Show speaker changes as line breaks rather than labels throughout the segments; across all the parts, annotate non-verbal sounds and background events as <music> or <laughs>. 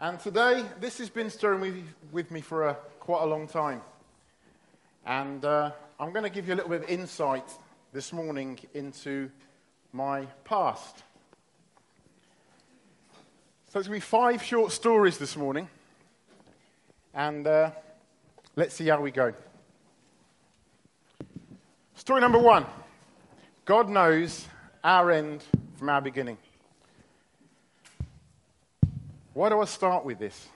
And today, this has been stirring with, with me for a, quite a long time. And uh, I'm going to give you a little bit of insight this morning into my past. So, it's going to be five short stories this morning. And uh, let's see how we go. Story number one God knows our end from our beginning. Why do I start with this?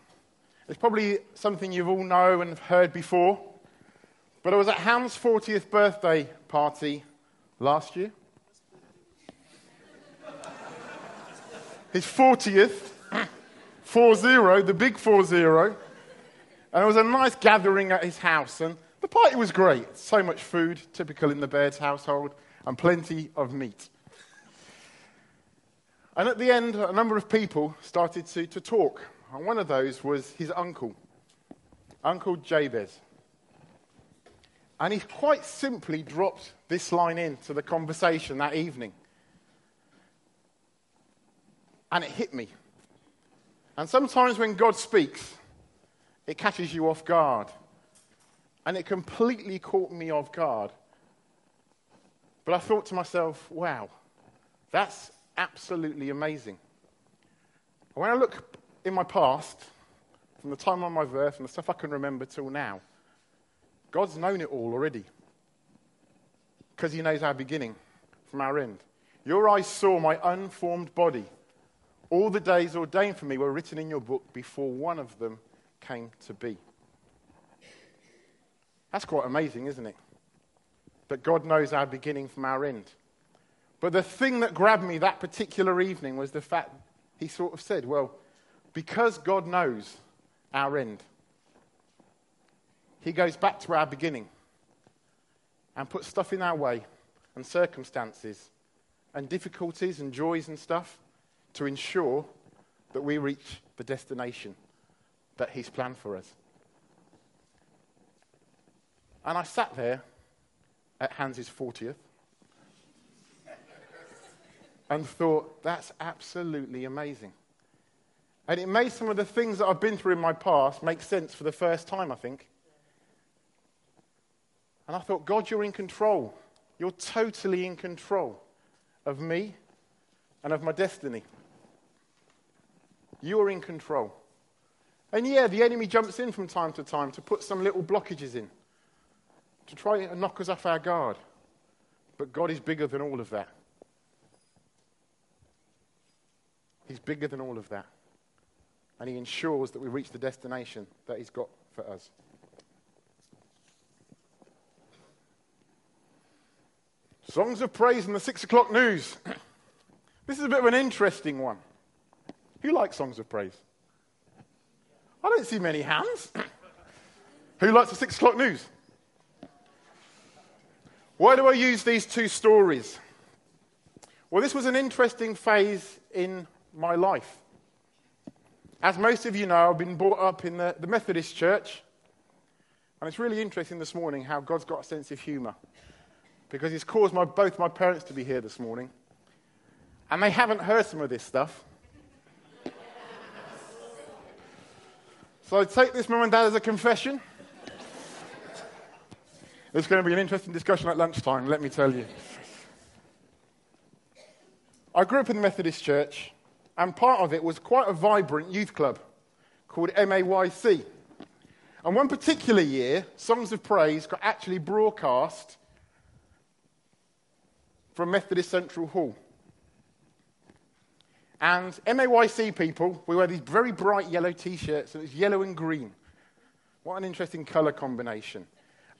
It's probably something you've all know and heard before, but I was at Ham's 40th birthday party last year. <laughs> His 40th, <clears throat> 4 0, the big 4 0. And it was a nice gathering at his house, and the party was great. So much food, typical in the Baird's household, and plenty of meat. And at the end, a number of people started to, to talk. And one of those was his uncle, Uncle Jabez. And he quite simply dropped this line into the conversation that evening. And it hit me. And sometimes when God speaks, it catches you off guard. And it completely caught me off guard. But I thought to myself, wow, that's absolutely amazing. When I look in my past, from the time of my birth and the stuff I can remember till now, God's known it all already. Because He knows our beginning from our end. Your eyes saw my unformed body. All the days ordained for me were written in your book before one of them came to be. That's quite amazing, isn't it? That God knows our beginning from our end. But the thing that grabbed me that particular evening was the fact he sort of said, well, because God knows our end, he goes back to our beginning and puts stuff in our way and circumstances and difficulties and joys and stuff to ensure that we reach the destination that he's planned for us. And I sat there at Hans's 40th and thought, that's absolutely amazing. And it made some of the things that I've been through in my past make sense for the first time, I think. And I thought, God, you're in control. You're totally in control of me and of my destiny. You are in control. And yeah, the enemy jumps in from time to time to put some little blockages in, to try and knock us off our guard. But God is bigger than all of that. He's bigger than all of that. And He ensures that we reach the destination that He's got for us. Songs of praise in the six o'clock news. <clears throat> this is a bit of an interesting one. Who likes songs of praise? I don't see many hands. <clears throat> Who likes the six o'clock news? Why do I use these two stories? Well, this was an interesting phase in my life. As most of you know, I've been brought up in the, the Methodist Church. And it's really interesting this morning how God's got a sense of humour. Because He's caused my, both my parents to be here this morning. And they haven't heard some of this stuff. so I take this, mum and dad, as a confession. It's going to be an interesting discussion at lunchtime, let me tell you. I grew up in the Methodist Church and part of it was quite a vibrant youth club called MAYC. And one particular year, Songs of Praise got actually broadcast from Methodist Central Hall. And MAYC people, we wear these very bright yellow t shirts, and it's yellow and green. What an interesting colour combination.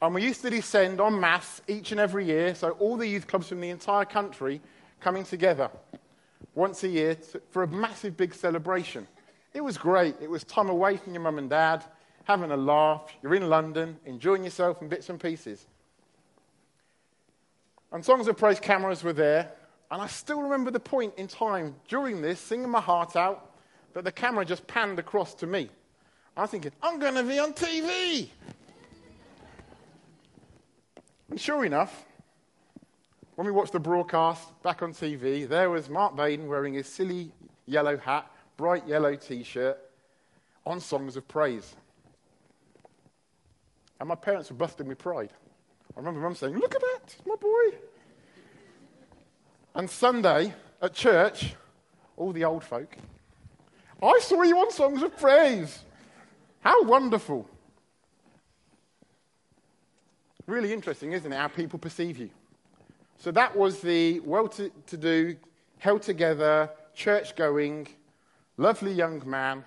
And we used to descend en masse each and every year, so all the youth clubs from the entire country coming together once a year for a massive big celebration. It was great. It was time away from your mum and dad, having a laugh. You're in London, enjoying yourself in bits and pieces. And Songs of Praise cameras were there. And I still remember the point in time during this, singing my heart out, that the camera just panned across to me. I was thinking, I'm going to be on TV. And sure enough, when we watched the broadcast back on TV, there was Mark Baden wearing his silly yellow hat, bright yellow t shirt, on songs of praise. And my parents were busting with pride. I remember mum saying, Look at that, my boy. And Sunday at church, all the old folk, I saw you on songs of praise. How wonderful. Really interesting, isn't it, how people perceive you? So that was the well to do, held together, church going, lovely young man,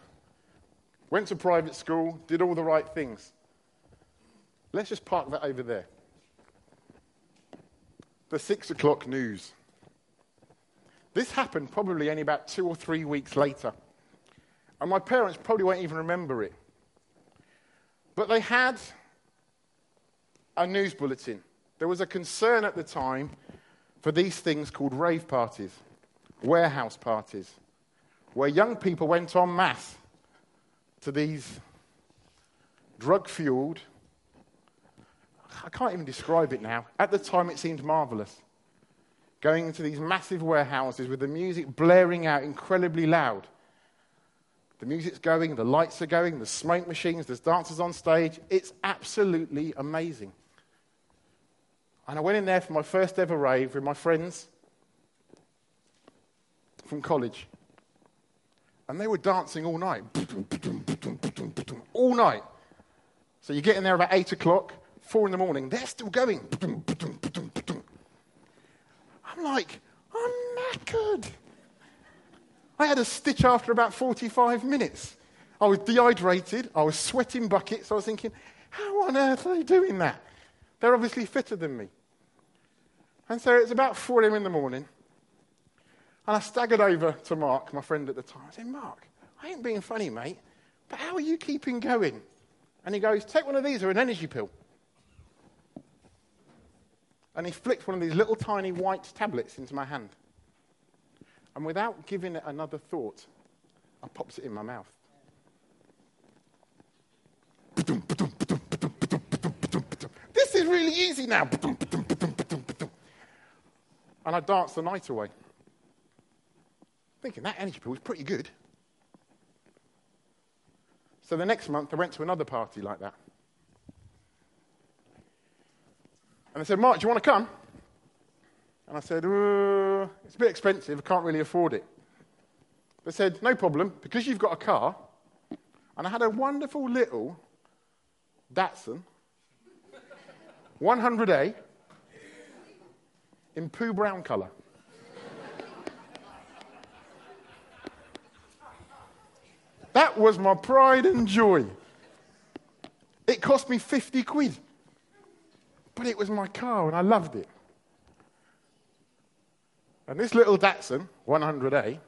went to private school, did all the right things. Let's just park that over there. The six o'clock news. This happened probably only about two or three weeks later. And my parents probably won't even remember it. But they had a news bulletin. There was a concern at the time for these things called rave parties, warehouse parties, where young people went en masse to these drug fueled, I can't even describe it now. At the time, it seemed marvelous. Going into these massive warehouses with the music blaring out incredibly loud. The music's going, the lights are going, the smoke machines, there's dancers on stage. It's absolutely amazing. And I went in there for my first ever rave with my friends from college. And they were dancing all night. All night. So you get in there about 8 o'clock, 4 in the morning, they're still going. I'm like, I'm knackered. I had a stitch after about 45 minutes. I was dehydrated. I was sweating buckets. I was thinking, how on earth are they doing that? They're obviously fitter than me. And so it's about 4 a.m. in the morning. And I staggered over to Mark, my friend at the time. I said, Mark, I ain't being funny, mate, but how are you keeping going? And he goes, Take one of these or an energy pill. And he flicked one of these little tiny white tablets into my hand. And without giving it another thought, I popped it in my mouth. This is really easy now. And I danced the night away. Thinking that energy pill was pretty good. So the next month, I went to another party like that. And they said, Mark, do you want to come? And I said, uh, it's a bit expensive. I can't really afford it. They said, no problem, because you've got a car. And I had a wonderful little Datsun 100A in poo brown colour. That was my pride and joy. It cost me 50 quid. But it was my car and I loved it. And this little Datsun 100A,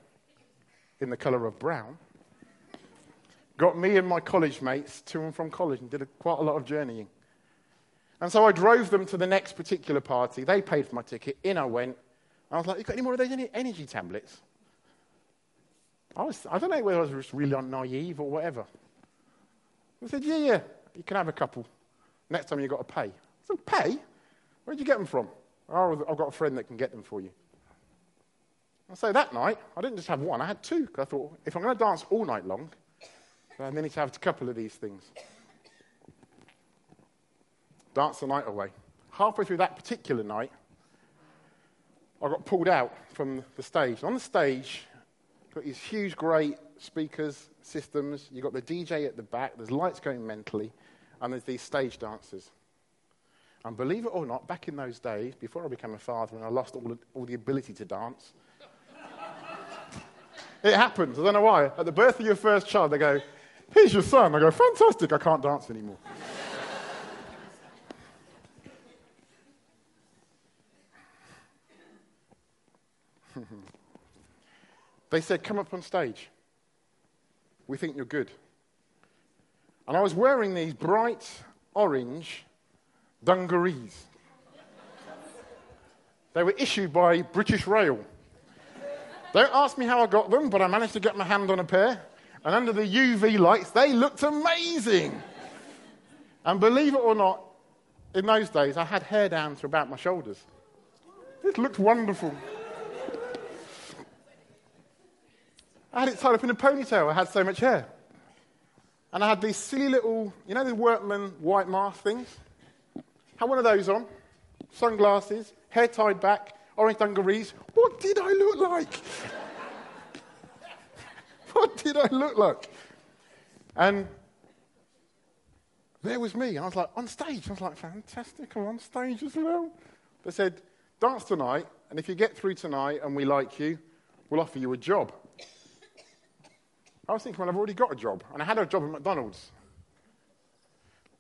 in the colour of brown, got me and my college mates to and from college and did a, quite a lot of journeying. And so I drove them to the next particular party. They paid for my ticket. In I went. and I was like, You got any more of those energy tablets? I, was, I don't know whether I was just really naive or whatever. I said, Yeah, yeah, you can have a couple. Next time you've got to pay. I said, Pay? Where'd you get them from? Oh, I've got a friend that can get them for you. And so that night, I didn't just have one, I had two. Because I thought, if I'm going to dance all night long, then I need to have a couple of these things. Dance the night away. Halfway through that particular night, I got pulled out from the stage. And on the stage, got these huge, great speakers, systems. You've got the DJ at the back. There's lights going mentally. And there's these stage dancers. And believe it or not, back in those days, before I became a father and I lost all the, all the ability to dance, <laughs> it happens. I don't know why. At the birth of your first child, they go, Here's your son. I go, Fantastic, I can't dance anymore. They said, Come up on stage. We think you're good. And I was wearing these bright orange dungarees. they were issued by British Rail. Don't ask me how I got them, but I managed to get my hand on a pair. And under the UV lights, they looked amazing. And believe it or not, in those days, I had hair down to about my shoulders. It looked wonderful. I had it tied up in a ponytail. I had so much hair. And I had these silly little, you know, the workman white mask things? Had one of those on, sunglasses, hair tied back, orange dungarees. What did I look like? <laughs> what did I look like? And there was me. I was like, on stage. I was like, fantastic, I'm on stage as well. They said, dance tonight, and if you get through tonight and we like you, we'll offer you a job. I was thinking, well, I've already got a job. And I had a job at McDonald's.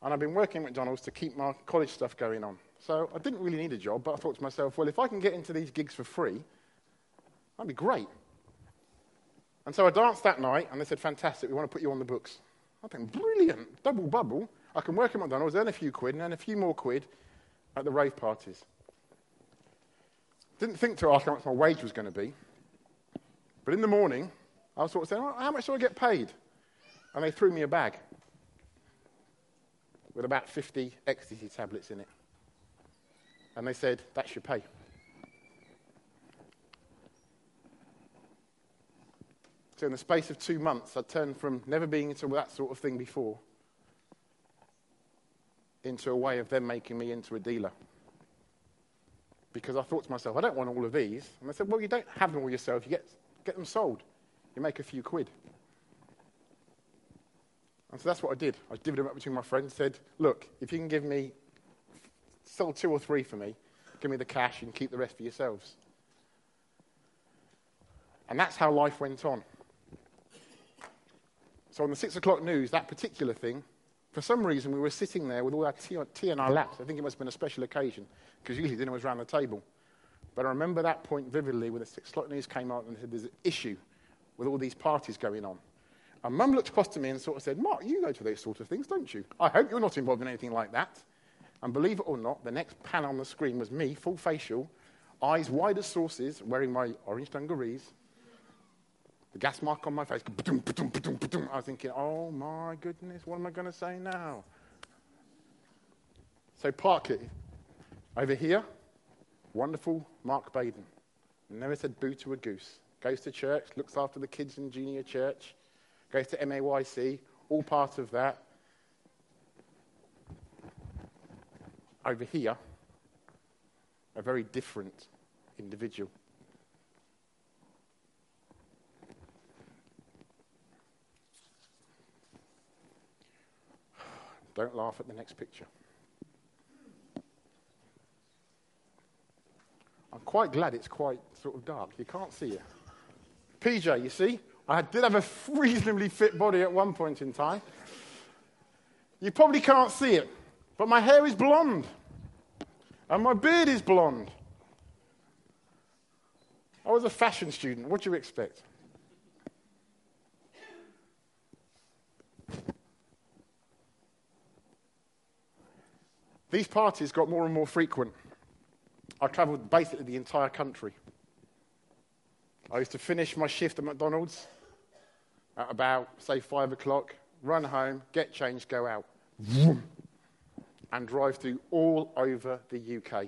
And I've been working at McDonald's to keep my college stuff going on. So I didn't really need a job, but I thought to myself, well, if I can get into these gigs for free, that'd be great. And so I danced that night, and they said, fantastic, we want to put you on the books. I think, brilliant, double bubble. I can work at McDonald's, earn a few quid, and earn a few more quid at the rave parties. Didn't think to ask how much my wage was going to be. But in the morning, I was sort of saying, well, how much do I get paid? And they threw me a bag with about 50 ecstasy tablets in it. And they said, that's your pay. So, in the space of two months, I turned from never being into that sort of thing before into a way of them making me into a dealer. Because I thought to myself, I don't want all of these. And they said, well, you don't have them all yourself, you get, get them sold. You make a few quid. And so that's what I did. I divvied up between my friends, said, look, if you can give me, sell two or three for me, give me the cash and keep the rest for yourselves. And that's how life went on. So on the six o'clock news, that particular thing, for some reason, we were sitting there with all our tea, tea in our laps. I think it must have been a special occasion, because usually dinner was around the table. But I remember that point vividly when the six o'clock news came out and said there's an issue with all these parties going on. And Mum looked across to me and sort of said, Mark, you go to those sort of things, don't you? I hope you're not involved in anything like that. And believe it or not, the next panel on the screen was me, full facial, eyes wide as saucers, wearing my orange dungarees, the gas mark on my face. I was thinking, oh my goodness, what am I going to say now? So park it. Over here, wonderful Mark Baden. Never said boo to a goose. Goes to church, looks after the kids in junior church, goes to MAYC, all part of that. Over here, a very different individual. <sighs> Don't laugh at the next picture. I'm quite glad it's quite sort of dark. You can't see it. PJ, you see? I did have a <laughs> reasonably fit body at one point in time. You probably can't see it, but my hair is blonde. And my beard is blonde. I was a fashion student. What do you expect? These parties got more and more frequent. I travelled basically the entire country. I used to finish my shift at McDonald's at about, say, five o'clock, run home, get changed, go out, and drive through all over the UK.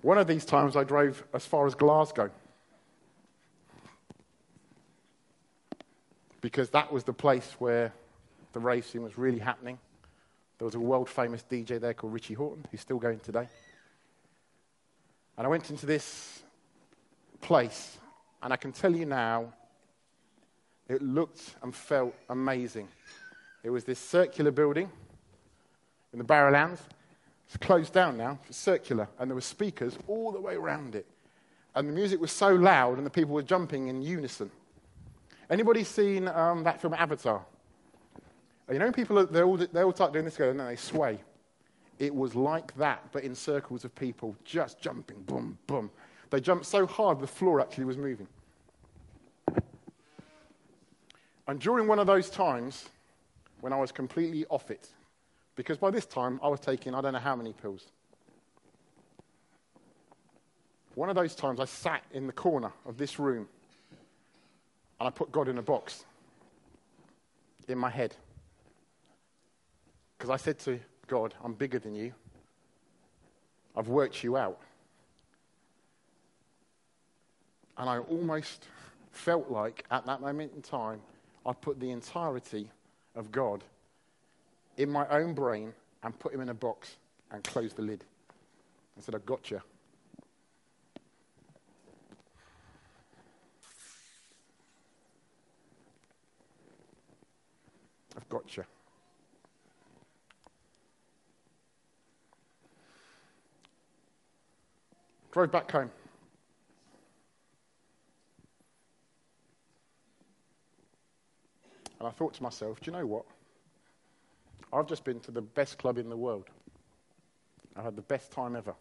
One of these times I drove as far as Glasgow because that was the place where the racing was really happening. There was a world famous DJ there called Richie Hawtin, who's still going today. And I went into this place, and I can tell you now, it looked and felt amazing. It was this circular building in the Barrowlands. It's closed down now, it's circular, and there were speakers all the way around it. And the music was so loud, and the people were jumping in unison. Anybody seen um, that film Avatar? You know, people, they all, they all start doing this together and then they sway. It was like that, but in circles of people just jumping, boom, boom. They jumped so hard the floor actually was moving. And during one of those times, when I was completely off it, because by this time I was taking I don't know how many pills. One of those times I sat in the corner of this room and I put God in a box in my head. Because I said to God, I'm bigger than you. I've worked you out. And I almost felt like at that moment in time, I'd put the entirety of God in my own brain and put him in a box and closed the lid. I said, I've got you. I've got you. Drove back home. And I thought to myself, do you know what? I've just been to the best club in the world. I've had the best time ever.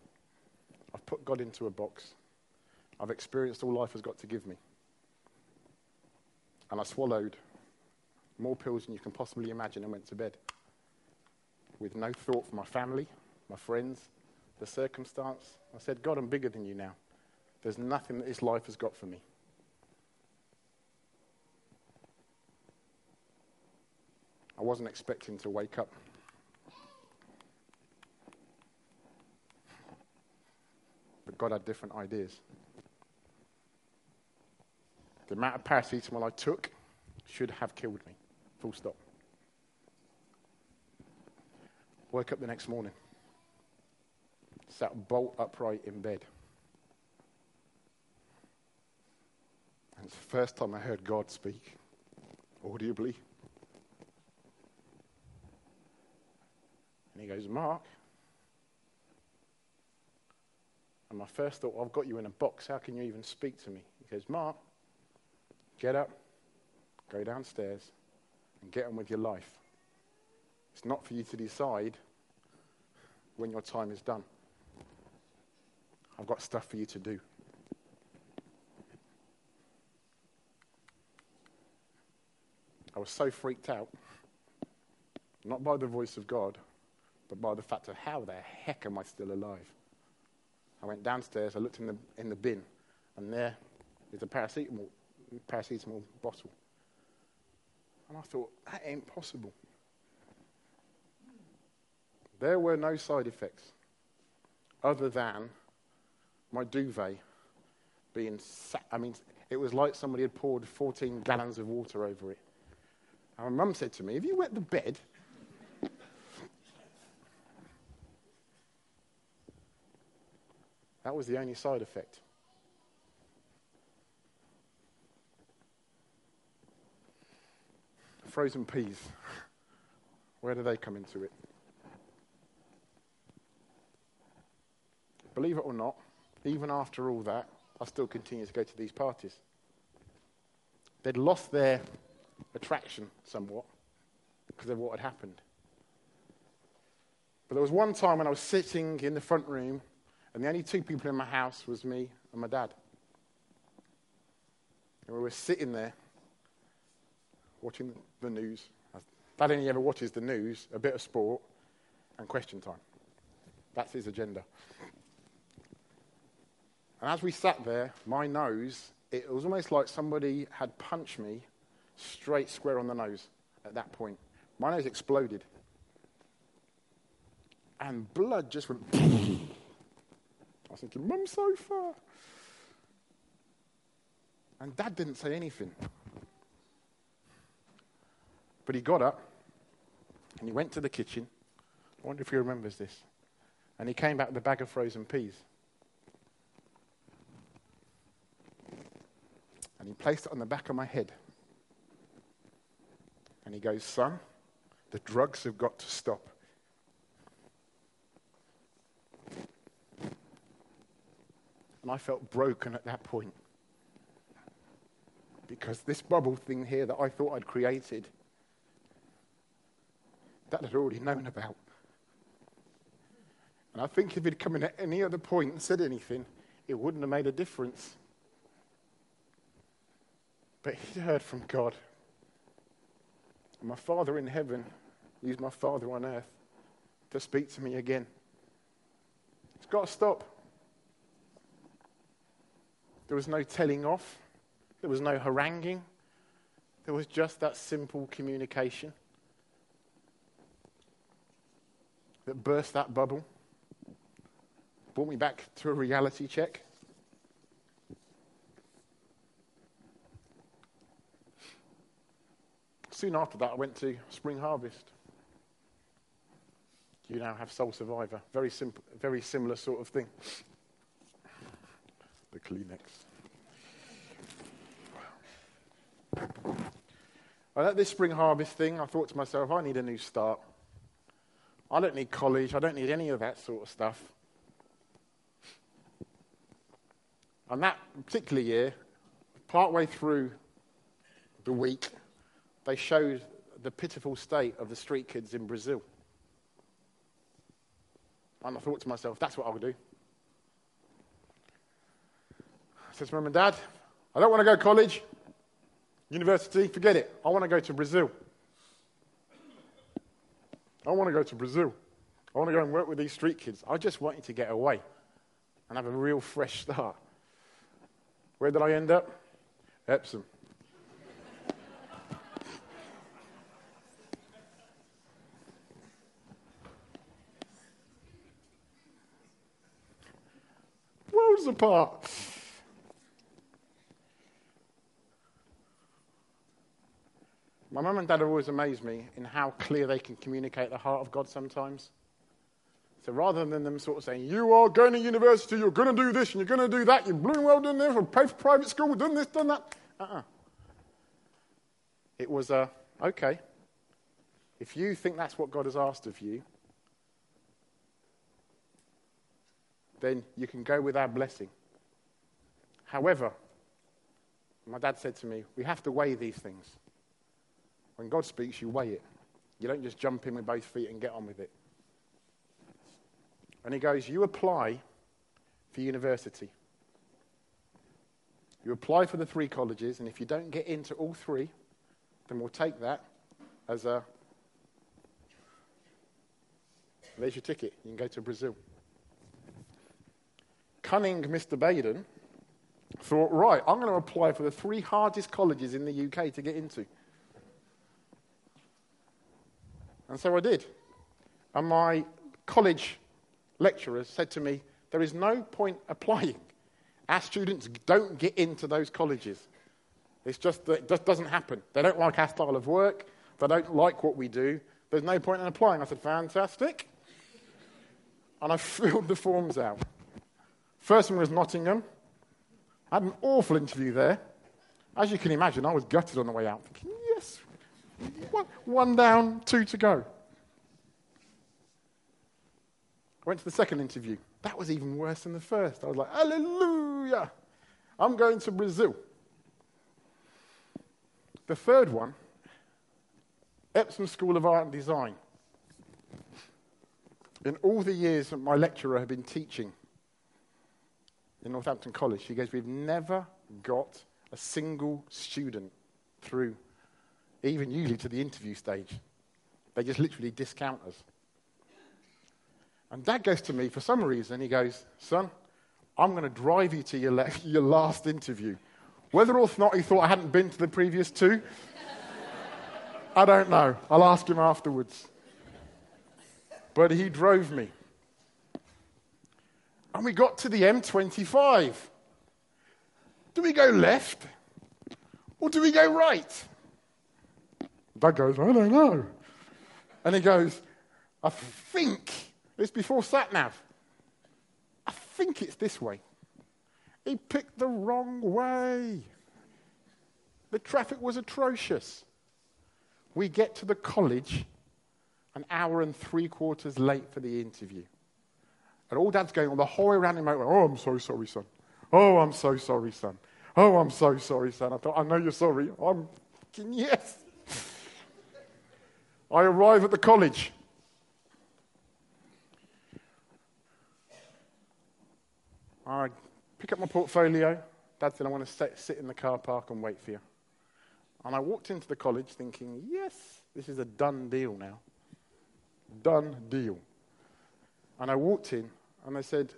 I've put God into a box. I've experienced all life has got to give me. And I swallowed more pills than you can possibly imagine and went to bed with no thought for my family, my friends, the circumstance. I said, God, I'm bigger than you now. There's nothing that this life has got for me. I wasn't expecting to wake up. But God had different ideas. The amount of paracetamol I took should have killed me. Full stop. Woke up the next morning, sat bolt upright in bed. And it's the first time I heard God speak audibly. And he goes, Mark. And my first thought, I've got you in a box. How can you even speak to me? He goes, Mark, get up, go downstairs, and get on with your life. It's not for you to decide when your time is done. I've got stuff for you to do. I was so freaked out, not by the voice of God, but by the fact of how the heck am I still alive? I went downstairs, I looked in the, in the bin, and there is a paracetamol, paracetamol bottle. And I thought, that ain't possible. There were no side effects other than my duvet being sat. I mean, it was like somebody had poured 14 gallons of water over it. And my mum said to me, Have you wet the bed? That was the only side effect. Frozen peas. <laughs> Where do they come into it? Believe it or not, even after all that, I still continue to go to these parties. They'd lost their attraction somewhat because of what had happened. But there was one time when I was sitting in the front room and the only two people in my house was me and my dad. And we were sitting there watching the news. Dad only ever watches the news, a bit of sport, and question time. That's his agenda. And as we sat there, my nose, it was almost like somebody had punched me straight square on the nose at that point. My nose exploded. And blood just went. <laughs> I was thinking, Mum, so far. And Dad didn't say anything. But he got up and he went to the kitchen. I wonder if he remembers this. And he came back with a bag of frozen peas. And he placed it on the back of my head. And he goes, Son, the drugs have got to stop. And I felt broken at that point. Because this bubble thing here that I thought I'd created, that I'd already known about. And I think if he'd come in at any other point and said anything, it wouldn't have made a difference. But he'd heard from God. And my Father in heaven used my Father on earth to speak to me again. It's got to stop. There was no telling off, there was no haranguing, there was just that simple communication that burst that bubble, brought me back to a reality check. soon after that, I went to Spring Harvest. You now have Soul Survivor. Very, simple, very similar sort of thing. The Kleenex. And at this Spring Harvest thing, I thought to myself, I need a new start. I don't need college. I don't need any of that sort of stuff. And that particular year, partway through the week, they showed the pitiful state of the street kids in Brazil. And I thought to myself, that's what I'll do. Said mum and dad, I don't want to go to college, university, forget it. I want to go to Brazil. I want to go to Brazil. I want to go and work with these street kids. I just want you to get away and have a real fresh start. Where did I end up? Epsom. <laughs> Worlds apart. My mum and dad have always amazed me in how clear they can communicate the heart of God sometimes. So rather than them sort of saying, You are going to university, you're going to do this, and you're going to do that, you've blooming well done this, or pay for private school, we've done this, done that. Uh-uh. It was a, okay, if you think that's what God has asked of you, then you can go with our blessing. However, my dad said to me, we have to weigh these things. When God speaks, you weigh it. You don't just jump in with both feet and get on with it. And he goes, You apply for university. You apply for the three colleges, and if you don't get into all three, then we'll take that as a. There's your ticket. You can go to Brazil. Cunning Mr. Baden thought, right, I'm going to apply for the three hardest colleges in the UK to get into. And so I did. And my college lecturers said to me, There is no point applying. Our students don't get into those colleges. It's just that it just doesn't happen. They don't like our style of work. They don't like what we do. There's no point in applying. I said, Fantastic. And I <laughs> filled the forms out. First one was Nottingham. I had an awful interview there. As you can imagine, I was gutted on the way out, thinking, one, down, two to go. I went to the second interview. That was even worse than the first. I was like, Hallelujah! I'm going to Brazil. The third one, Epsom School of Art and Design. In all the years that my lecturer had been teaching in Northampton College, he goes, We've never got a single student through even usually to the interview stage. They just literally discount us. And dad goes to me for some reason, he goes, Son, I'm going to drive you to your, le- <laughs> your last interview. Whether or not he thought I hadn't been to the previous two, I don't know. I'll ask him afterwards. But he drove me. And we got to the M25. Do we go left or do we go right? Dad goes, I don't know. And he goes, I think, it's before sat nav. I think it's this way. He picked the wrong way. The traffic was atrocious. We get to the college an hour and three quarters late for the interview. And all dad's going on the whole way around motorway. Oh, I'm so sorry, son. Oh, I'm so sorry, son. Oh, I'm so sorry, son. I thought, I know you're sorry. I'm yes. I arrive at the college. I pick up my portfolio. Dad said, I want to sit, in the car park and wait for you. And I walked into the college thinking, yes, this is a done deal now. Done deal. And I walked in and they said,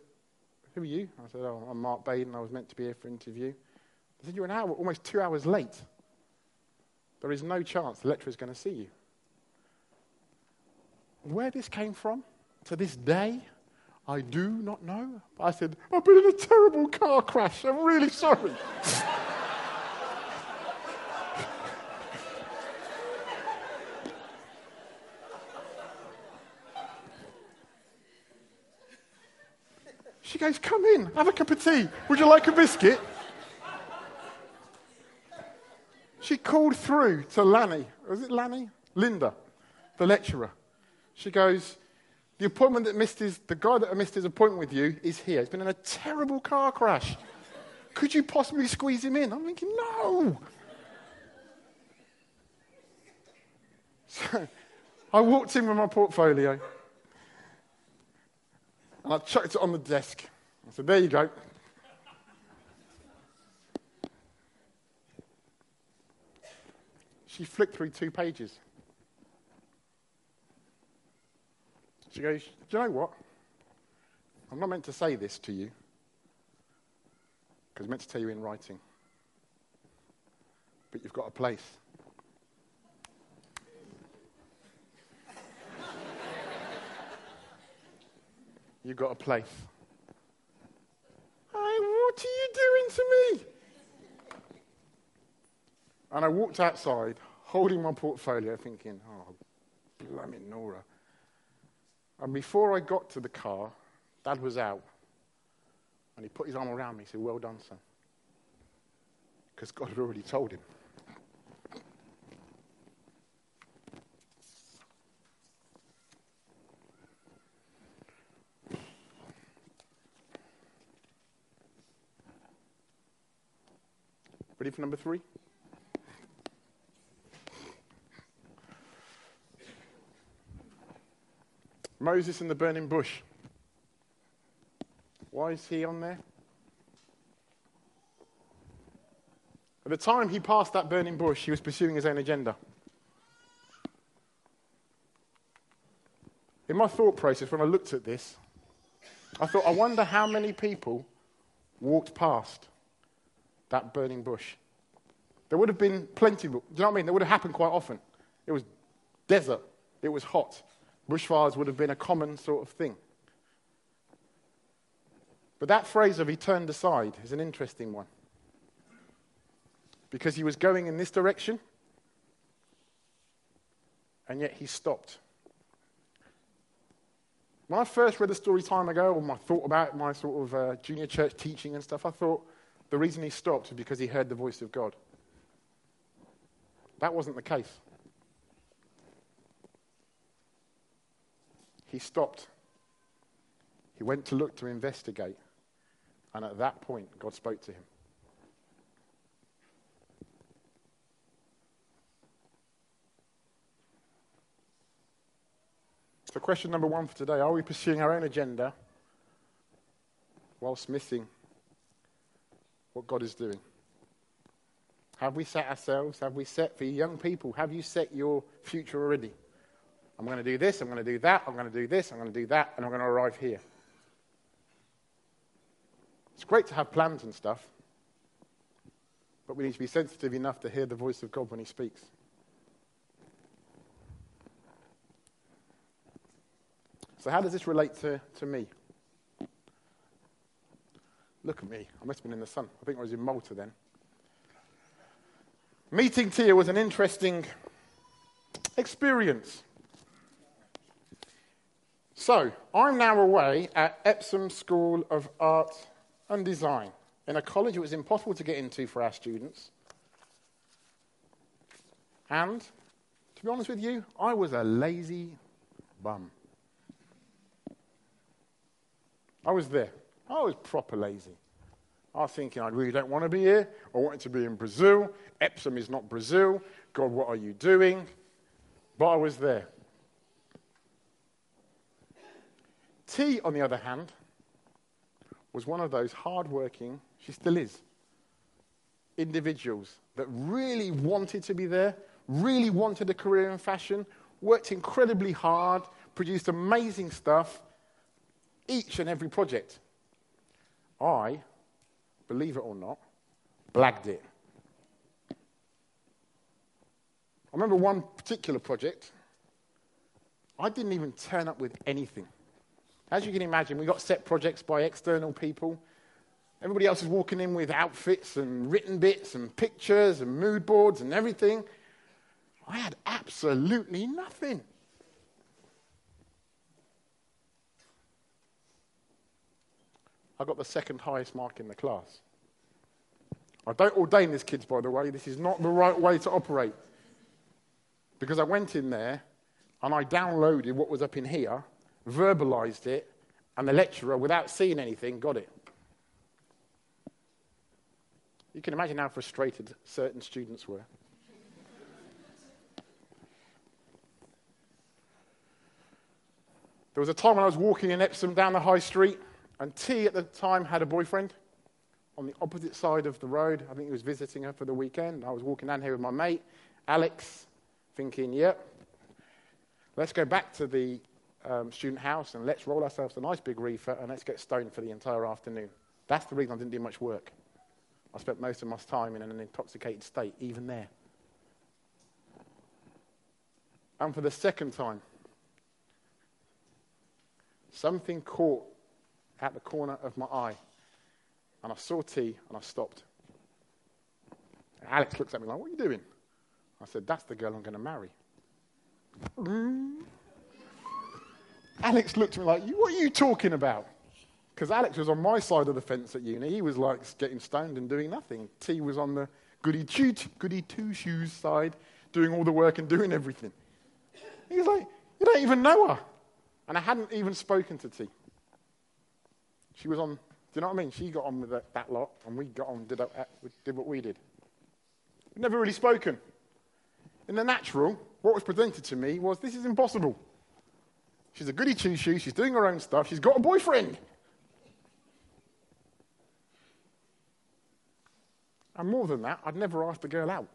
Who are you? I said, Oh, I'm Mark Baden. I was meant to be here for an interview. They said, You're an hour, almost two hours late. There is no chance the lecturer is going to see you. Where this came from to this day, I do not know. I said, I've been in a terrible car crash. I'm really sorry. <laughs> she goes, Come in, have a cup of tea. Would you like a biscuit? She called through to Lanny. Was it Lanny? Linda, the lecturer. She goes, The appointment that missed his, the guy that missed his appointment with you is here. He's been in a terrible car crash. Could you possibly squeeze him in? I'm thinking, No. So I walked in with my portfolio and I chucked it on the desk. I said, There you go. She flicked through two pages. She goes, Do you know what? I'm not meant to say this to you because I'm meant to tell you in writing. But you've got a place. <laughs> you've got a place. Hey, what are you doing to me? And I walked outside, holding my portfolio, thinking, oh, blimey, Nora. And before I got to the car, Dad was out. And he put his arm around me and said, Well done, son. Because God had already told him. Ready for number three? Moses and the burning bush. Why is he on there? At the time he passed that burning bush, he was pursuing his own agenda. In my thought process, when I looked at this, I thought, I wonder how many people walked past that burning bush. There would have been plenty, do you know what I mean? That would have happened quite often. It was desert, it was hot, bushfires would have been a common sort of thing. But that phrase of he turned aside is an interesting one. Because he was going in this direction, and yet he stopped. When I first read the story time ago, or I thought about my sort of uh, junior church teaching and stuff, I thought the reason he stopped was because he heard the voice of God. That wasn't the case. He stopped. He went to look to investigate. And at that point, God spoke to him. So, question number one for today are we pursuing our own agenda whilst missing what God is doing? Have we set ourselves? Have we set for young people? Have you set your future already? I'm going to do this, I'm going to do that, I'm going to do this, I'm going to do that, and I'm going to arrive here. It's great to have plans and stuff, but we need to be sensitive enough to hear the voice of God when He speaks. So, how does this relate to, to me? Look at me. I must have been in the sun. I think I was in Malta then. Meeting Tia was an interesting experience. So, I'm now away at Epsom School of Art and Design in a college it was impossible to get into for our students. And, to be honest with you, I was a lazy bum. I was there. I was proper lazy. I was thinking, I really don't want to be here. I wanted to be in Brazil. Epsom is not Brazil. God, what are you doing? But I was there. T, on the other hand, was one of those hard-working, she still is, individuals that really wanted to be there, really wanted a career in fashion, worked incredibly hard, produced amazing stuff, each and every project. I, believe it or not, blagged it. I remember one particular project, I didn't even turn up with anything. As you can imagine, we got set projects by external people. Everybody else is walking in with outfits and written bits and pictures and mood boards and everything. I had absolutely nothing. I got the second highest mark in the class. I don't ordain this, kids, by the way. This is not the right way to operate. Because I went in there and I downloaded what was up in here, verbalized it, and the lecturer, without seeing anything, got it. You can imagine how frustrated certain students were. There was a time when I was walking in Epsom down the high street, and T at the time had a boyfriend on the opposite side of the road. I think he was visiting her for the weekend. I was walking down here with my mate, Alex, thinking, yep, let's go back to the um, student house and let's roll ourselves a nice big reefer and let's get stoned for the entire afternoon. That's the reason I didn't do much work. I spent most of my time in an intoxicated state, even there. And for the second time, something caught at the corner of my eye. And I saw T and I stopped. Alex looks at me like, What are you doing? I said, That's the girl I'm going to marry. Alex looked at me like, What are you talking about? Because Alex was on my side of the fence at uni. He was like getting stoned and doing nothing. T was on the goody two, goody two shoes side, doing all the work and doing everything. He was like, You don't even know her. And I hadn't even spoken to T. She was on, do you know what I mean? She got on with that, that lot, and we got on, did, uh, did what we did. We'd never really spoken. In the natural, what was presented to me was this is impossible. She's a goody two shoes, she's doing her own stuff, she's got a boyfriend. And more than that, I'd never asked the girl out.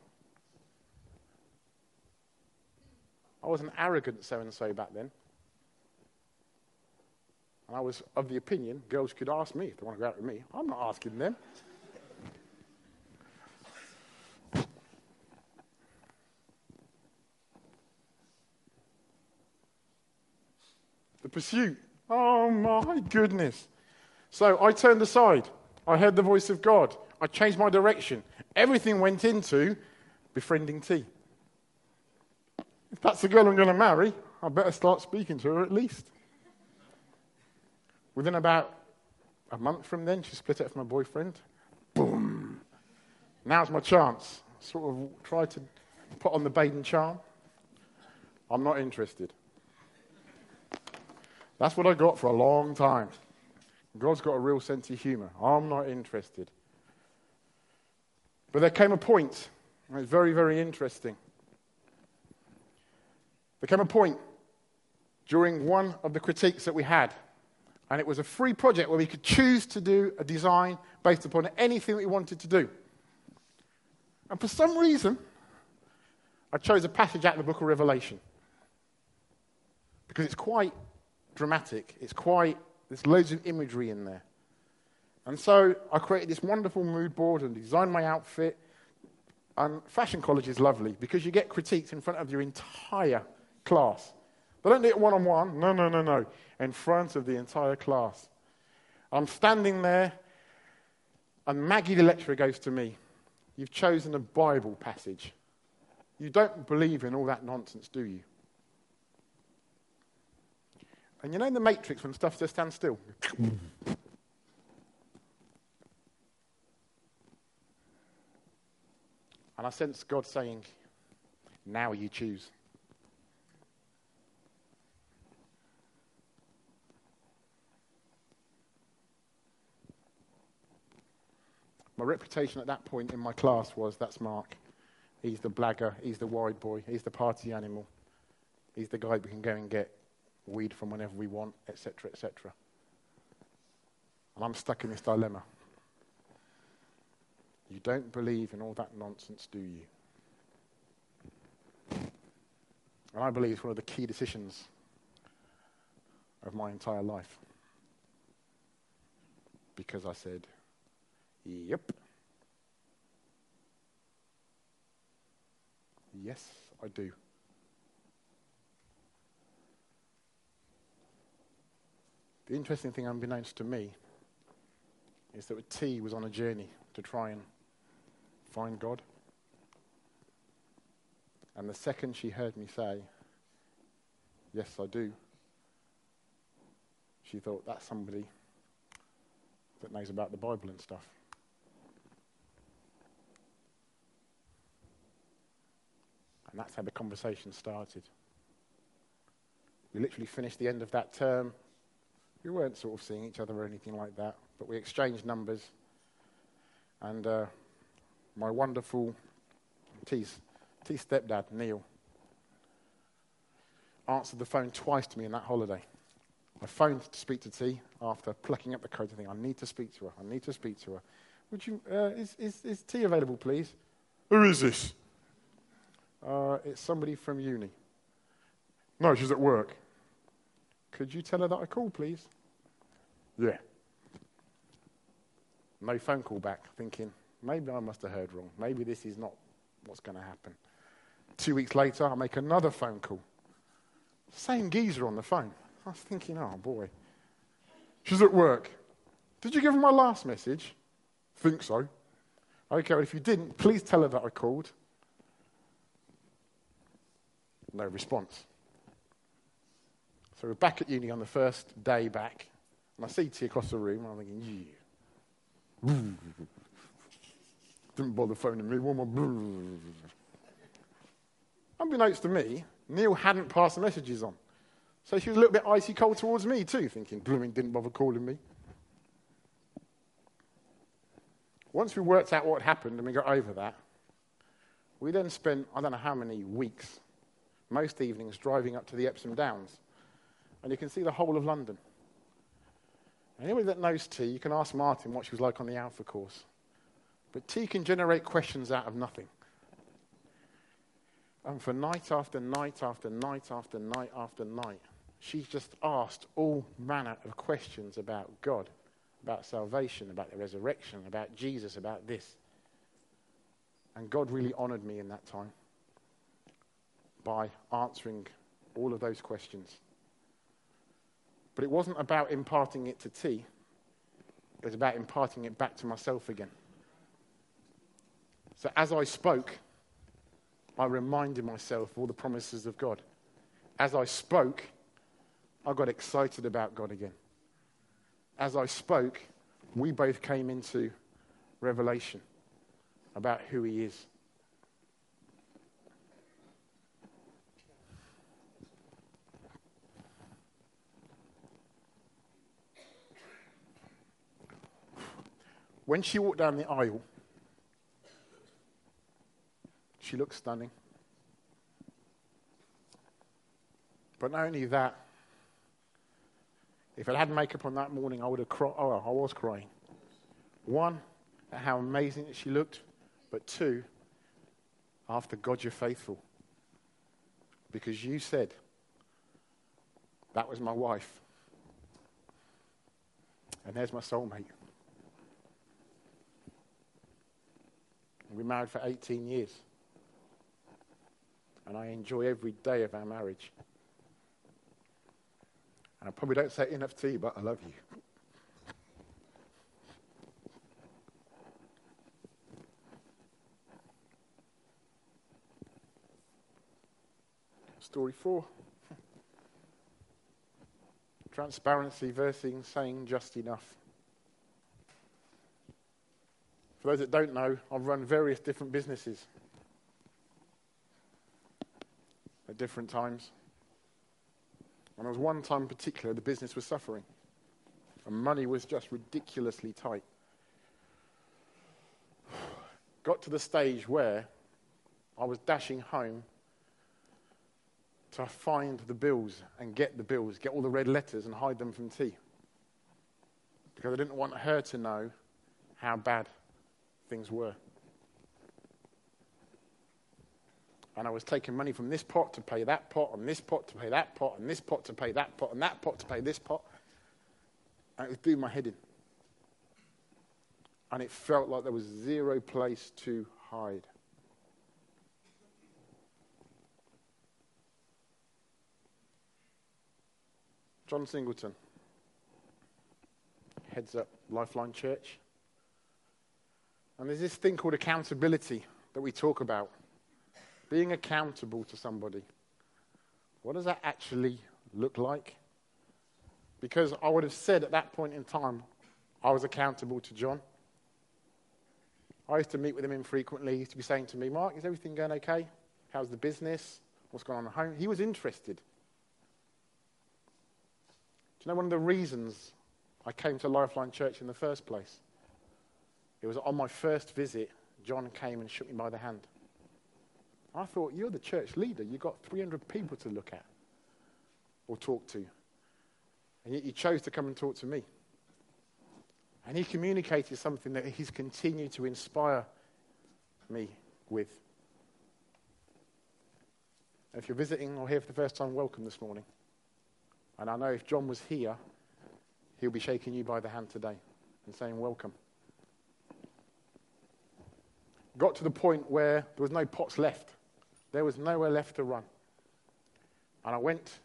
I was an arrogant so and so back then. And I was of the opinion girls could ask me if they want to go out with me. I'm not asking them. Pursuit. Oh my goodness. So I turned aside. I heard the voice of God. I changed my direction. Everything went into befriending T. If that's the girl I'm going to marry, I better start speaking to her at least. Within about a month from then, she split up from my boyfriend. Boom. Now's my chance. Sort of try to put on the Baden charm. I'm not interested. That's what I got for a long time. God's got a real sense of humor. I'm not interested. But there came a point, and it's very, very interesting. There came a point during one of the critiques that we had and it was a free project where we could choose to do a design based upon anything that we wanted to do. And for some reason, I chose a passage out of the book of Revelation. Because it's quite dramatic. It's quite, there's loads of imagery in there. And so I created this wonderful mood board and designed my outfit. And fashion college is lovely because you get critiqued in front of your entire class. They don't do it one on one. No, no, no, no in front of the entire class. I'm standing there, and Maggie, the lecturer, goes to me, You've chosen a Bible passage. You don't believe in all that nonsense, do you? And you know in the Matrix when stuff just stands still? and I sense God saying, Now you choose. My reputation at that point in my class was that's Mark. He's the blagger, he's the wide boy, he's the party animal, he's the guy we can go and get weed from whenever we want, etc., etc. And I'm stuck in this dilemma. You don't believe in all that nonsense, do you? And I believe it's one of the key decisions of my entire life. Because I said, Yep. Yes, I do. The interesting thing unbeknownst to me is that T was on a journey to try and find God. And the second she heard me say, Yes, I do, she thought, That's somebody that knows about the Bible and stuff. And that's how the conversation started. We literally finished the end of that term. We weren't sort of seeing each other or anything like that, but we exchanged numbers. And uh, my wonderful T's, T's stepdad, Neil, answered the phone twice to me in that holiday. I phoned to speak to T after plucking up the courage and think, I need to speak to her. I need to speak to her. Would you, uh, is, is, is T available, please? Who is this? Uh, it's somebody from uni. No, she's at work. Could you tell her that I called, please? Yeah. No phone call back, thinking, maybe I must have heard wrong. Maybe this is not what's going to happen. Two weeks later, I make another phone call. Same geezer on the phone. I was thinking, oh boy. She's at work. Did you give her my last message? Think so. Okay, well, if you didn't, please tell her that I called. No response. So we're back at uni on the first day back, and I see T across the room, and I'm thinking, yeah. <laughs> Didn't bother phoning me. More. Unbeknownst to me, Neil hadn't passed the messages on. So she was a little bit icy cold towards me too, thinking, blooming didn't bother calling me. Once we worked out what happened and we got over that, we then spent, I don't know how many weeks, most evenings, driving up to the Epsom Downs. And you can see the whole of London. Anybody that knows T, you can ask Martin what she was like on the Alpha course. But T can generate questions out of nothing. And for night after night after night after night after night, she's just asked all manner of questions about God, about salvation, about the resurrection, about Jesus, about this. And God really honored me in that time by answering all of those questions. But it wasn't about imparting it to T, it was about imparting it back to myself again. So as I spoke, I reminded myself of all the promises of God. As I spoke, I got excited about God again. As I spoke, we both came into revelation about who He is. When she walked down the aisle, she looked stunning. But not only that, if I had makeup on that morning, I would have cried. Oh, I was crying. One, at how amazing she looked, but two, after God, you're faithful. Because you said, that was my wife. And there's my soulmate. We married for 18 years. And I enjoy every day of our marriage. And I probably don't say enough to you, but I love you. Story four. Transparency versus saying just enough. For those that don't know, I've run various different businesses at different times. And there was one time in particular the business was suffering, and money was just ridiculously tight. Got to the stage where I was dashing home to find the bills and get the bills, get all the red letters and hide them from T. Because I didn't want her to know how bad things were. And I was taking money from this pot to pay that pot, and this pot to pay that pot, and this pot to pay that pot, and that pot to pay this pot. And it was doing my head in. And it felt like there was zero place to hide. John Singleton heads up Lifeline Church. And there's this thing called accountability that we talk about. Being accountable to somebody. What does that actually look like? Because I would have said at that point in time, I was accountable to John. I used to meet with him infrequently. He used to be saying to me, Mark, is everything going okay? How's the business? What's going on at home? He was interested. Do you know one of the reasons I came to Lifeline Church in the first place? It was on my first visit, John came and shook me by the hand. I thought, you're the church leader. You've got 300 people to look at or talk to. And yet you chose to come and talk to me. And he communicated something that he's continued to inspire me with. If you're visiting or here for the first time, welcome this morning. And I know if John was here, he'll be shaking you by the hand today and saying, Welcome. Got to the point where there was no pots left, there was nowhere left to run. And I went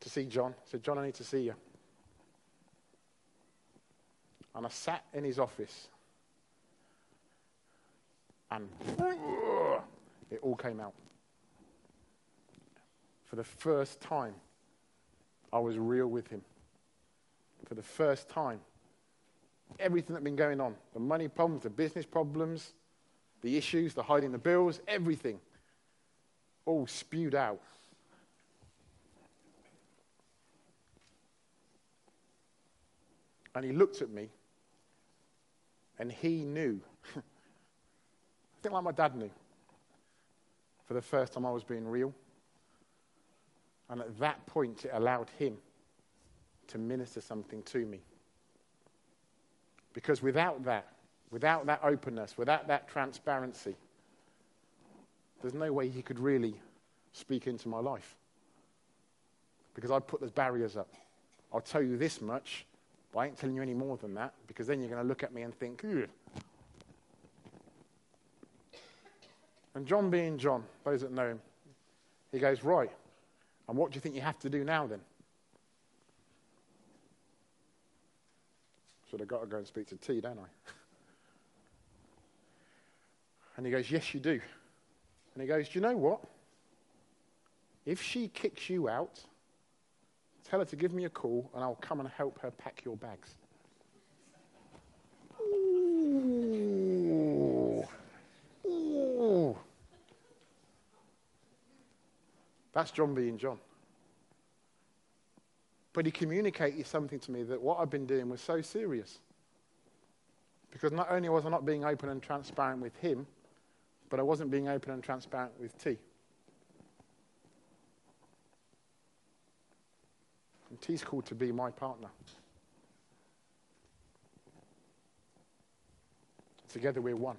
to see John. I said, John, I need to see you. And I sat in his office. And <sniffs> it all came out. For the first time, I was real with him. For the first time, everything that had been going on the money problems, the business problems, the issues, the hiding the bills, everything all spewed out. And he looked at me and he knew. <laughs> I think like my dad knew. For the first time, I was being real. And at that point, it allowed him to minister something to me. Because without that, without that openness, without that transparency, there's no way he could really speak into my life. Because I'd put those barriers up. I'll tell you this much, but I ain't telling you any more than that, because then you're going to look at me and think, Ugh. And John being John, those that know him, he goes, Right, and what do you think you have to do now then? Should have got to go and speak to T, don't I? <laughs> And he goes, Yes, you do. And he goes, Do you know what? If she kicks you out, tell her to give me a call and I'll come and help her pack your bags. Ooh. Ooh. That's John being John. But he communicated something to me that what I've been doing was so serious. Because not only was I not being open and transparent with him, but I wasn't being open and transparent with T. And T's called to be my partner. Together we're one.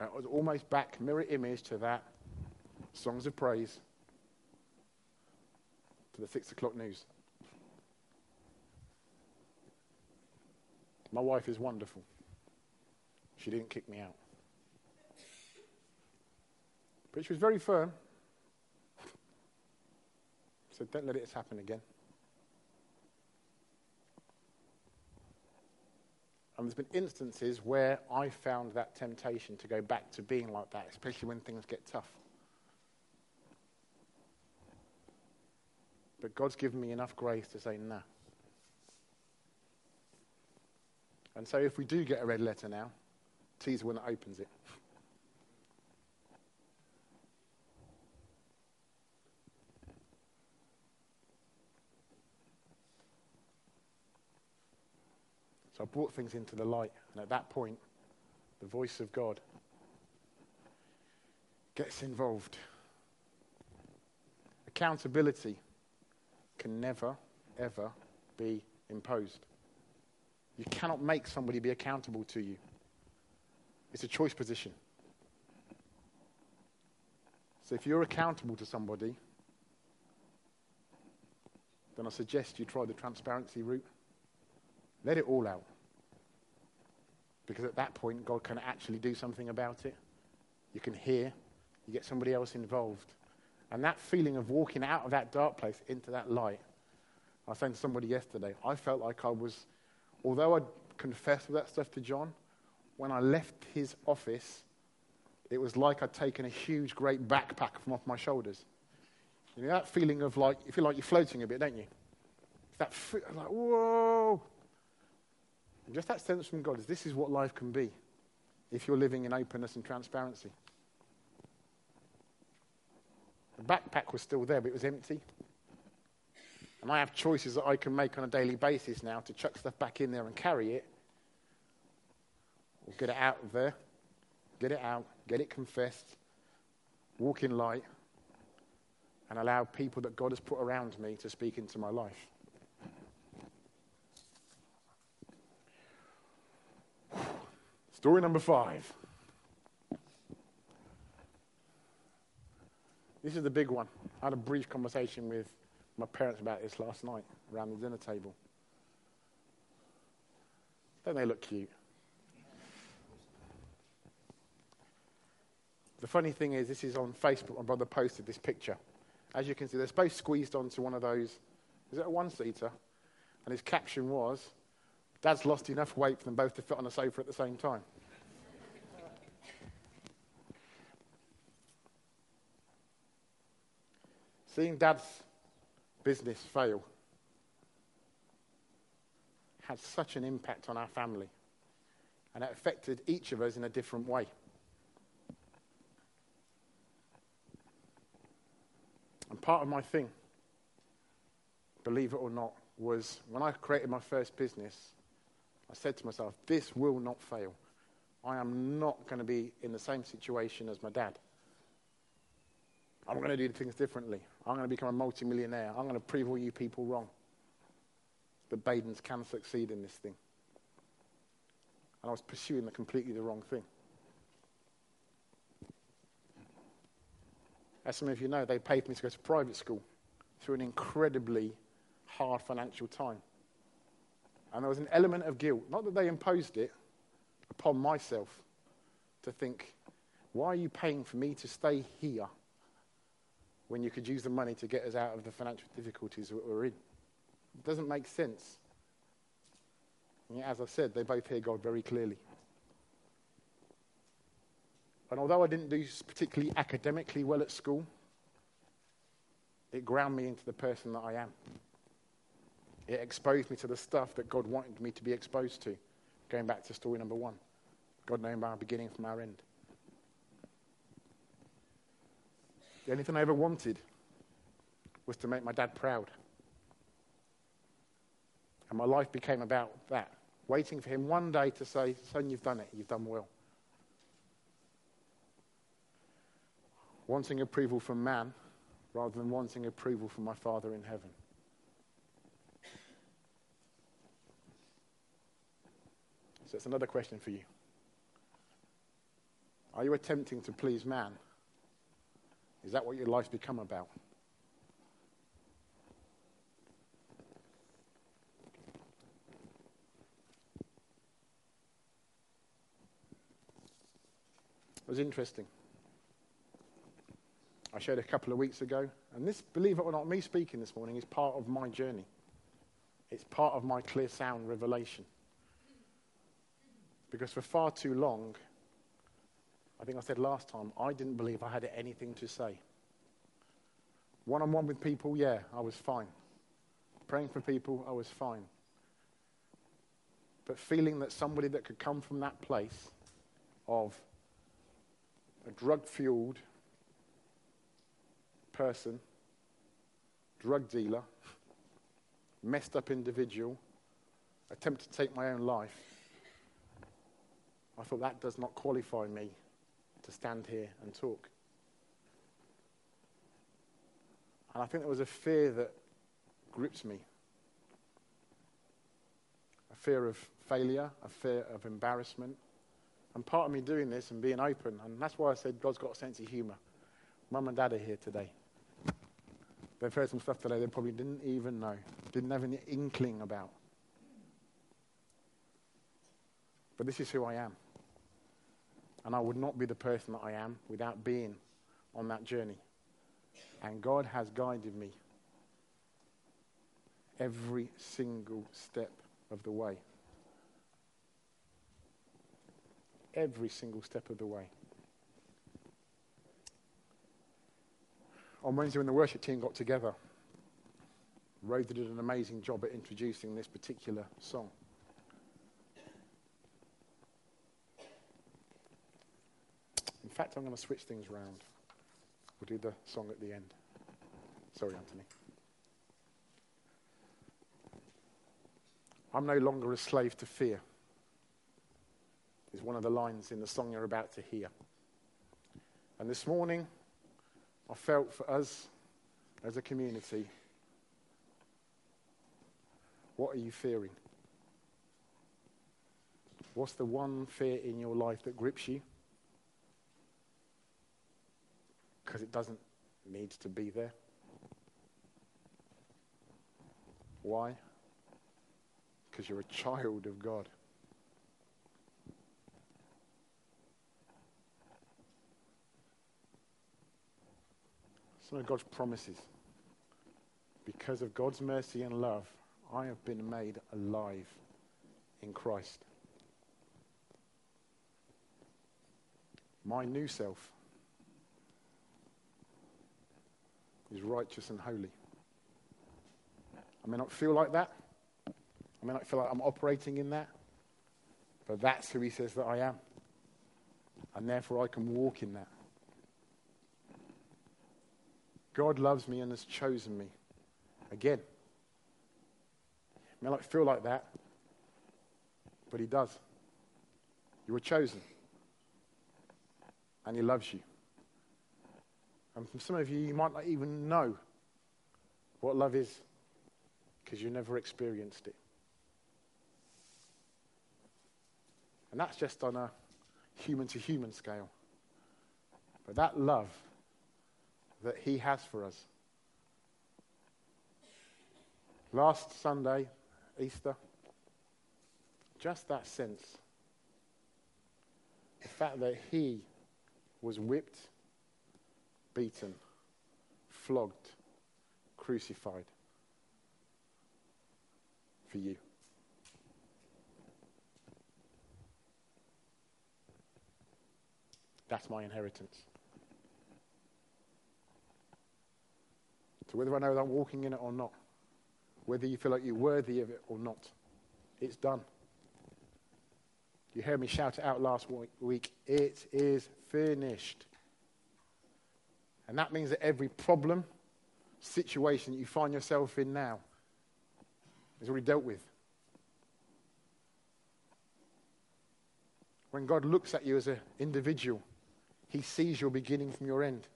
It was almost back, mirror image to that songs of praise to the six o'clock news. My wife is wonderful. She didn't kick me out. But she was very firm. Said, don't let it happen again. And there's been instances where I found that temptation to go back to being like that, especially when things get tough. But God's given me enough grace to say, no. Nah. And so if we do get a red letter now, T's the one that opens it. So I brought things into the light, and at that point, the voice of God gets involved. Accountability can never, ever be imposed. You cannot make somebody be accountable to you. It's a choice position. So if you're accountable to somebody, then I suggest you try the transparency route. Let it all out. Because at that point, God can actually do something about it. You can hear, you get somebody else involved. And that feeling of walking out of that dark place into that light, I was saying to somebody yesterday, I felt like I was, although I'd confessed that stuff to John, when I left his office, it was like I'd taken a huge, great backpack from off my shoulders. You know that feeling of like, you feel like you're floating a bit, don't you? That like, whoa. And just that sense from God is this is what life can be if you're living in openness and transparency. The backpack was still there, but it was empty. And I have choices that I can make on a daily basis now to chuck stuff back in there and carry it, or get it out of there, get it out, get it confessed, walk in light, and allow people that God has put around me to speak into my life. Story number five. This is the big one. I had a brief conversation with my parents about this last night around the dinner table. Don't they look cute? The funny thing is, this is on Facebook. My brother posted this picture. As you can see, they're both squeezed onto one of those. Is it a one seater? And his caption was, Dad's lost enough weight for them both to fit on a sofa at the same time. Seeing Dad's business fail had such an impact on our family, and it affected each of us in a different way. And part of my thing, believe it or not, was when I created my first business, I said to myself, this will not fail. I am not going to be in the same situation as my dad. I'm going to do things differently. I'm going to become a multimillionaire. I'm going to prove all you people wrong. That Badens can succeed in this thing. And I was pursuing the completely the wrong thing. As some of you know, they paid me to go to private school through an incredibly hard financial time. And there was an element of guilt, not that they imposed it upon myself, to think, why are you paying for me to stay here when you could use the money to get us out of the financial difficulties that we're in? It doesn't make sense. And as I said, they both hear God very clearly. And although I didn't do particularly academically well at school, it ground me into the person that I am. It exposed me to the stuff that God wanted me to be exposed to. Going back to story number one God knowing by our beginning from our end. The only thing I ever wanted was to make my dad proud. And my life became about that, waiting for him one day to say, Son, you've done it, you've done well. wanting approval from man rather than wanting approval from my Father in heaven. So it's another question for you. Are you attempting to please man? Is that what your life's become about? It was interesting. I shared a couple of weeks ago. And this, believe it or not, me speaking this morning is part of my journey. It's part of my clear sound revelation. Because for far too long, I think I said last time, I didn't believe I had anything to say. One on one with people, yeah, I was fine. Praying for people, I was fine. But feeling that somebody that could come from that place of a drug fueled, person, drug dealer, messed up individual, attempt to take my own life, I thought that does not qualify me to stand here and talk. And I think there was a fear that gripped me a fear of failure, a fear of embarrassment. And part of me doing this and being open, and that's why I said God's got a sense of humor. Mum and dad are here today. They've heard some stuff today they probably didn't even know, didn't have any inkling about. But this is who I am. And I would not be the person that I am without being on that journey. And God has guided me every single step of the way. Every single step of the way. on Wednesday when the worship team got together, Rhoda did an amazing job at introducing this particular song. Fact, I'm going to switch things around. We'll do the song at the end. Sorry, Anthony. I'm no longer a slave to fear, is one of the lines in the song you're about to hear. And this morning, I felt for us as a community, what are you fearing? What's the one fear in your life that grips you? Because it doesn't need to be there. Why? Because you're a child of God. Some of God's promises. Because of God's mercy and love, I have been made alive in Christ. My new self is righteous and holy. I may not feel like that. I may not feel like I'm operating in that. But that's who he says that I am. And therefore I can walk in that. God loves me and has chosen me. Again. I may not feel like that. But he does. You were chosen. And he loves you. And for some of you, you might not even know what love is because you never experienced it. And that's just on a human to human scale. But that love that He has for us. Last Sunday, Easter, just that sense. The fact that He was whipped, beaten, flogged, crucified for you. That's my inheritance. So whether I know that I'm walking in it or not, whether you feel like you're worthy of it or not, it's done. You heard me shout it out last week. It is finished. And that means that every problem, situation that you find yourself in now is already dealt with. When God looks at you as an individual, he sees your beginning from your end.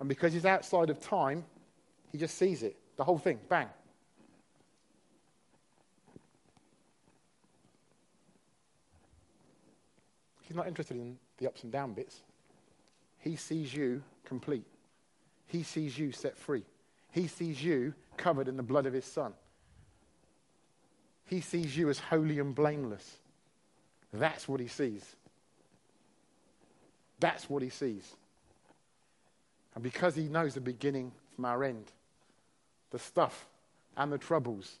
And because he's outside of time, he just sees it. The whole thing. Bang. He's not interested in the ups and down bits. He sees you complete. He sees you set free. He sees you covered in the blood of his son. He sees you as holy and blameless. That's what he sees. That's what he sees. And because he knows the beginning from our end, the stuff and the troubles,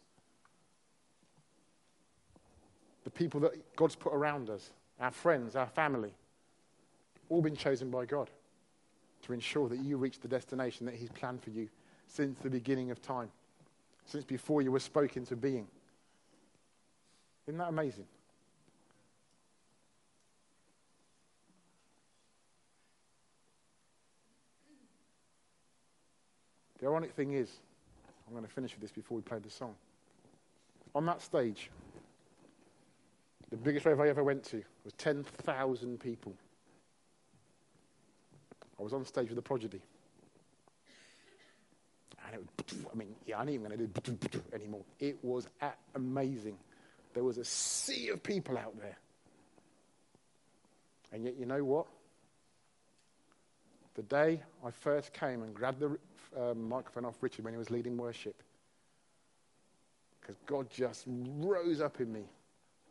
the people that God's put around us, our friends, our family, all been chosen by God to ensure that you reach the destination that He's planned for you since the beginning of time, since before you were spoken to being. Isn't that amazing? The ironic thing is, I'm going to finish with this before we play the song. On that stage, the biggest rave I ever went to was 10,000 people. I was on stage with the Prodigy. And it was, I mean, yeah, I ain't even going to do anymore. It was amazing. There was a sea of people out there. And yet, you know what? The day I first came and grabbed the um, microphone off Richard when he was leading worship, because God just rose up in me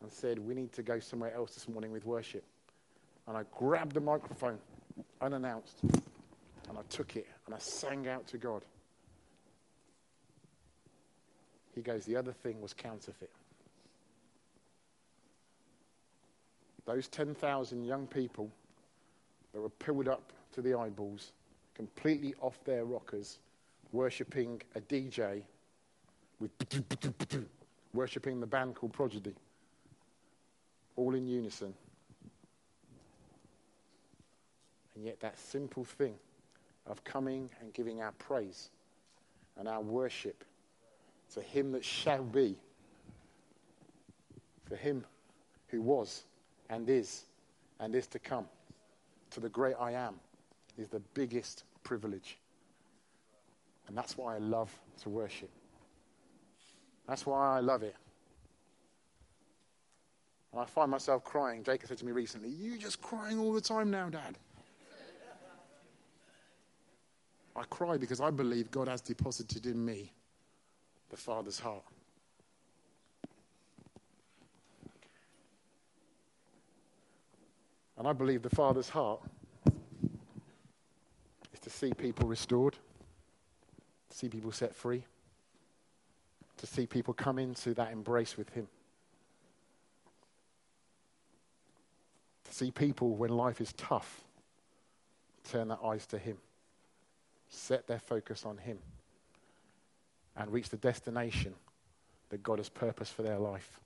and said, We need to go somewhere else this morning with worship. And I grabbed the microphone unannounced and I took it and I sang out to God. He goes, The other thing was counterfeit. Those 10,000 young people that were pulled up to the eyeballs, completely off their rockers, worshipping a DJ with <laughs> worshipping the band called Prodigy, all in unison. And yet, that simple thing of coming and giving our praise and our worship to Him that shall be, for Him who was and is and is to come, to the great I am, is the biggest privilege. And that's why I love to worship. That's why I love it. And I find myself crying. Jacob said to me recently, You just crying all the time now, Dad. I cry because I believe God has deposited in me the Father's heart. And I believe the Father's heart is to see people restored, to see people set free, to see people come into that embrace with Him. To see people, when life is tough, turn their eyes to Him, set their focus on Him, and reach the destination that God has purposed for their life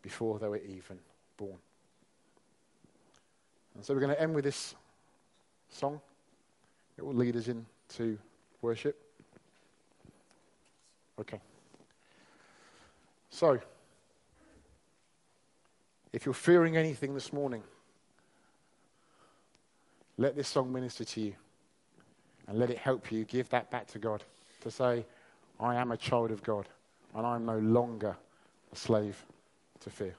before they were even born. And so we're going to end with this song. It will lead us into worship. Okay. So, if you're fearing anything this morning, let this song minister to you and let it help you give that back to God to say, I am a child of God and I'm no longer a slave to fear.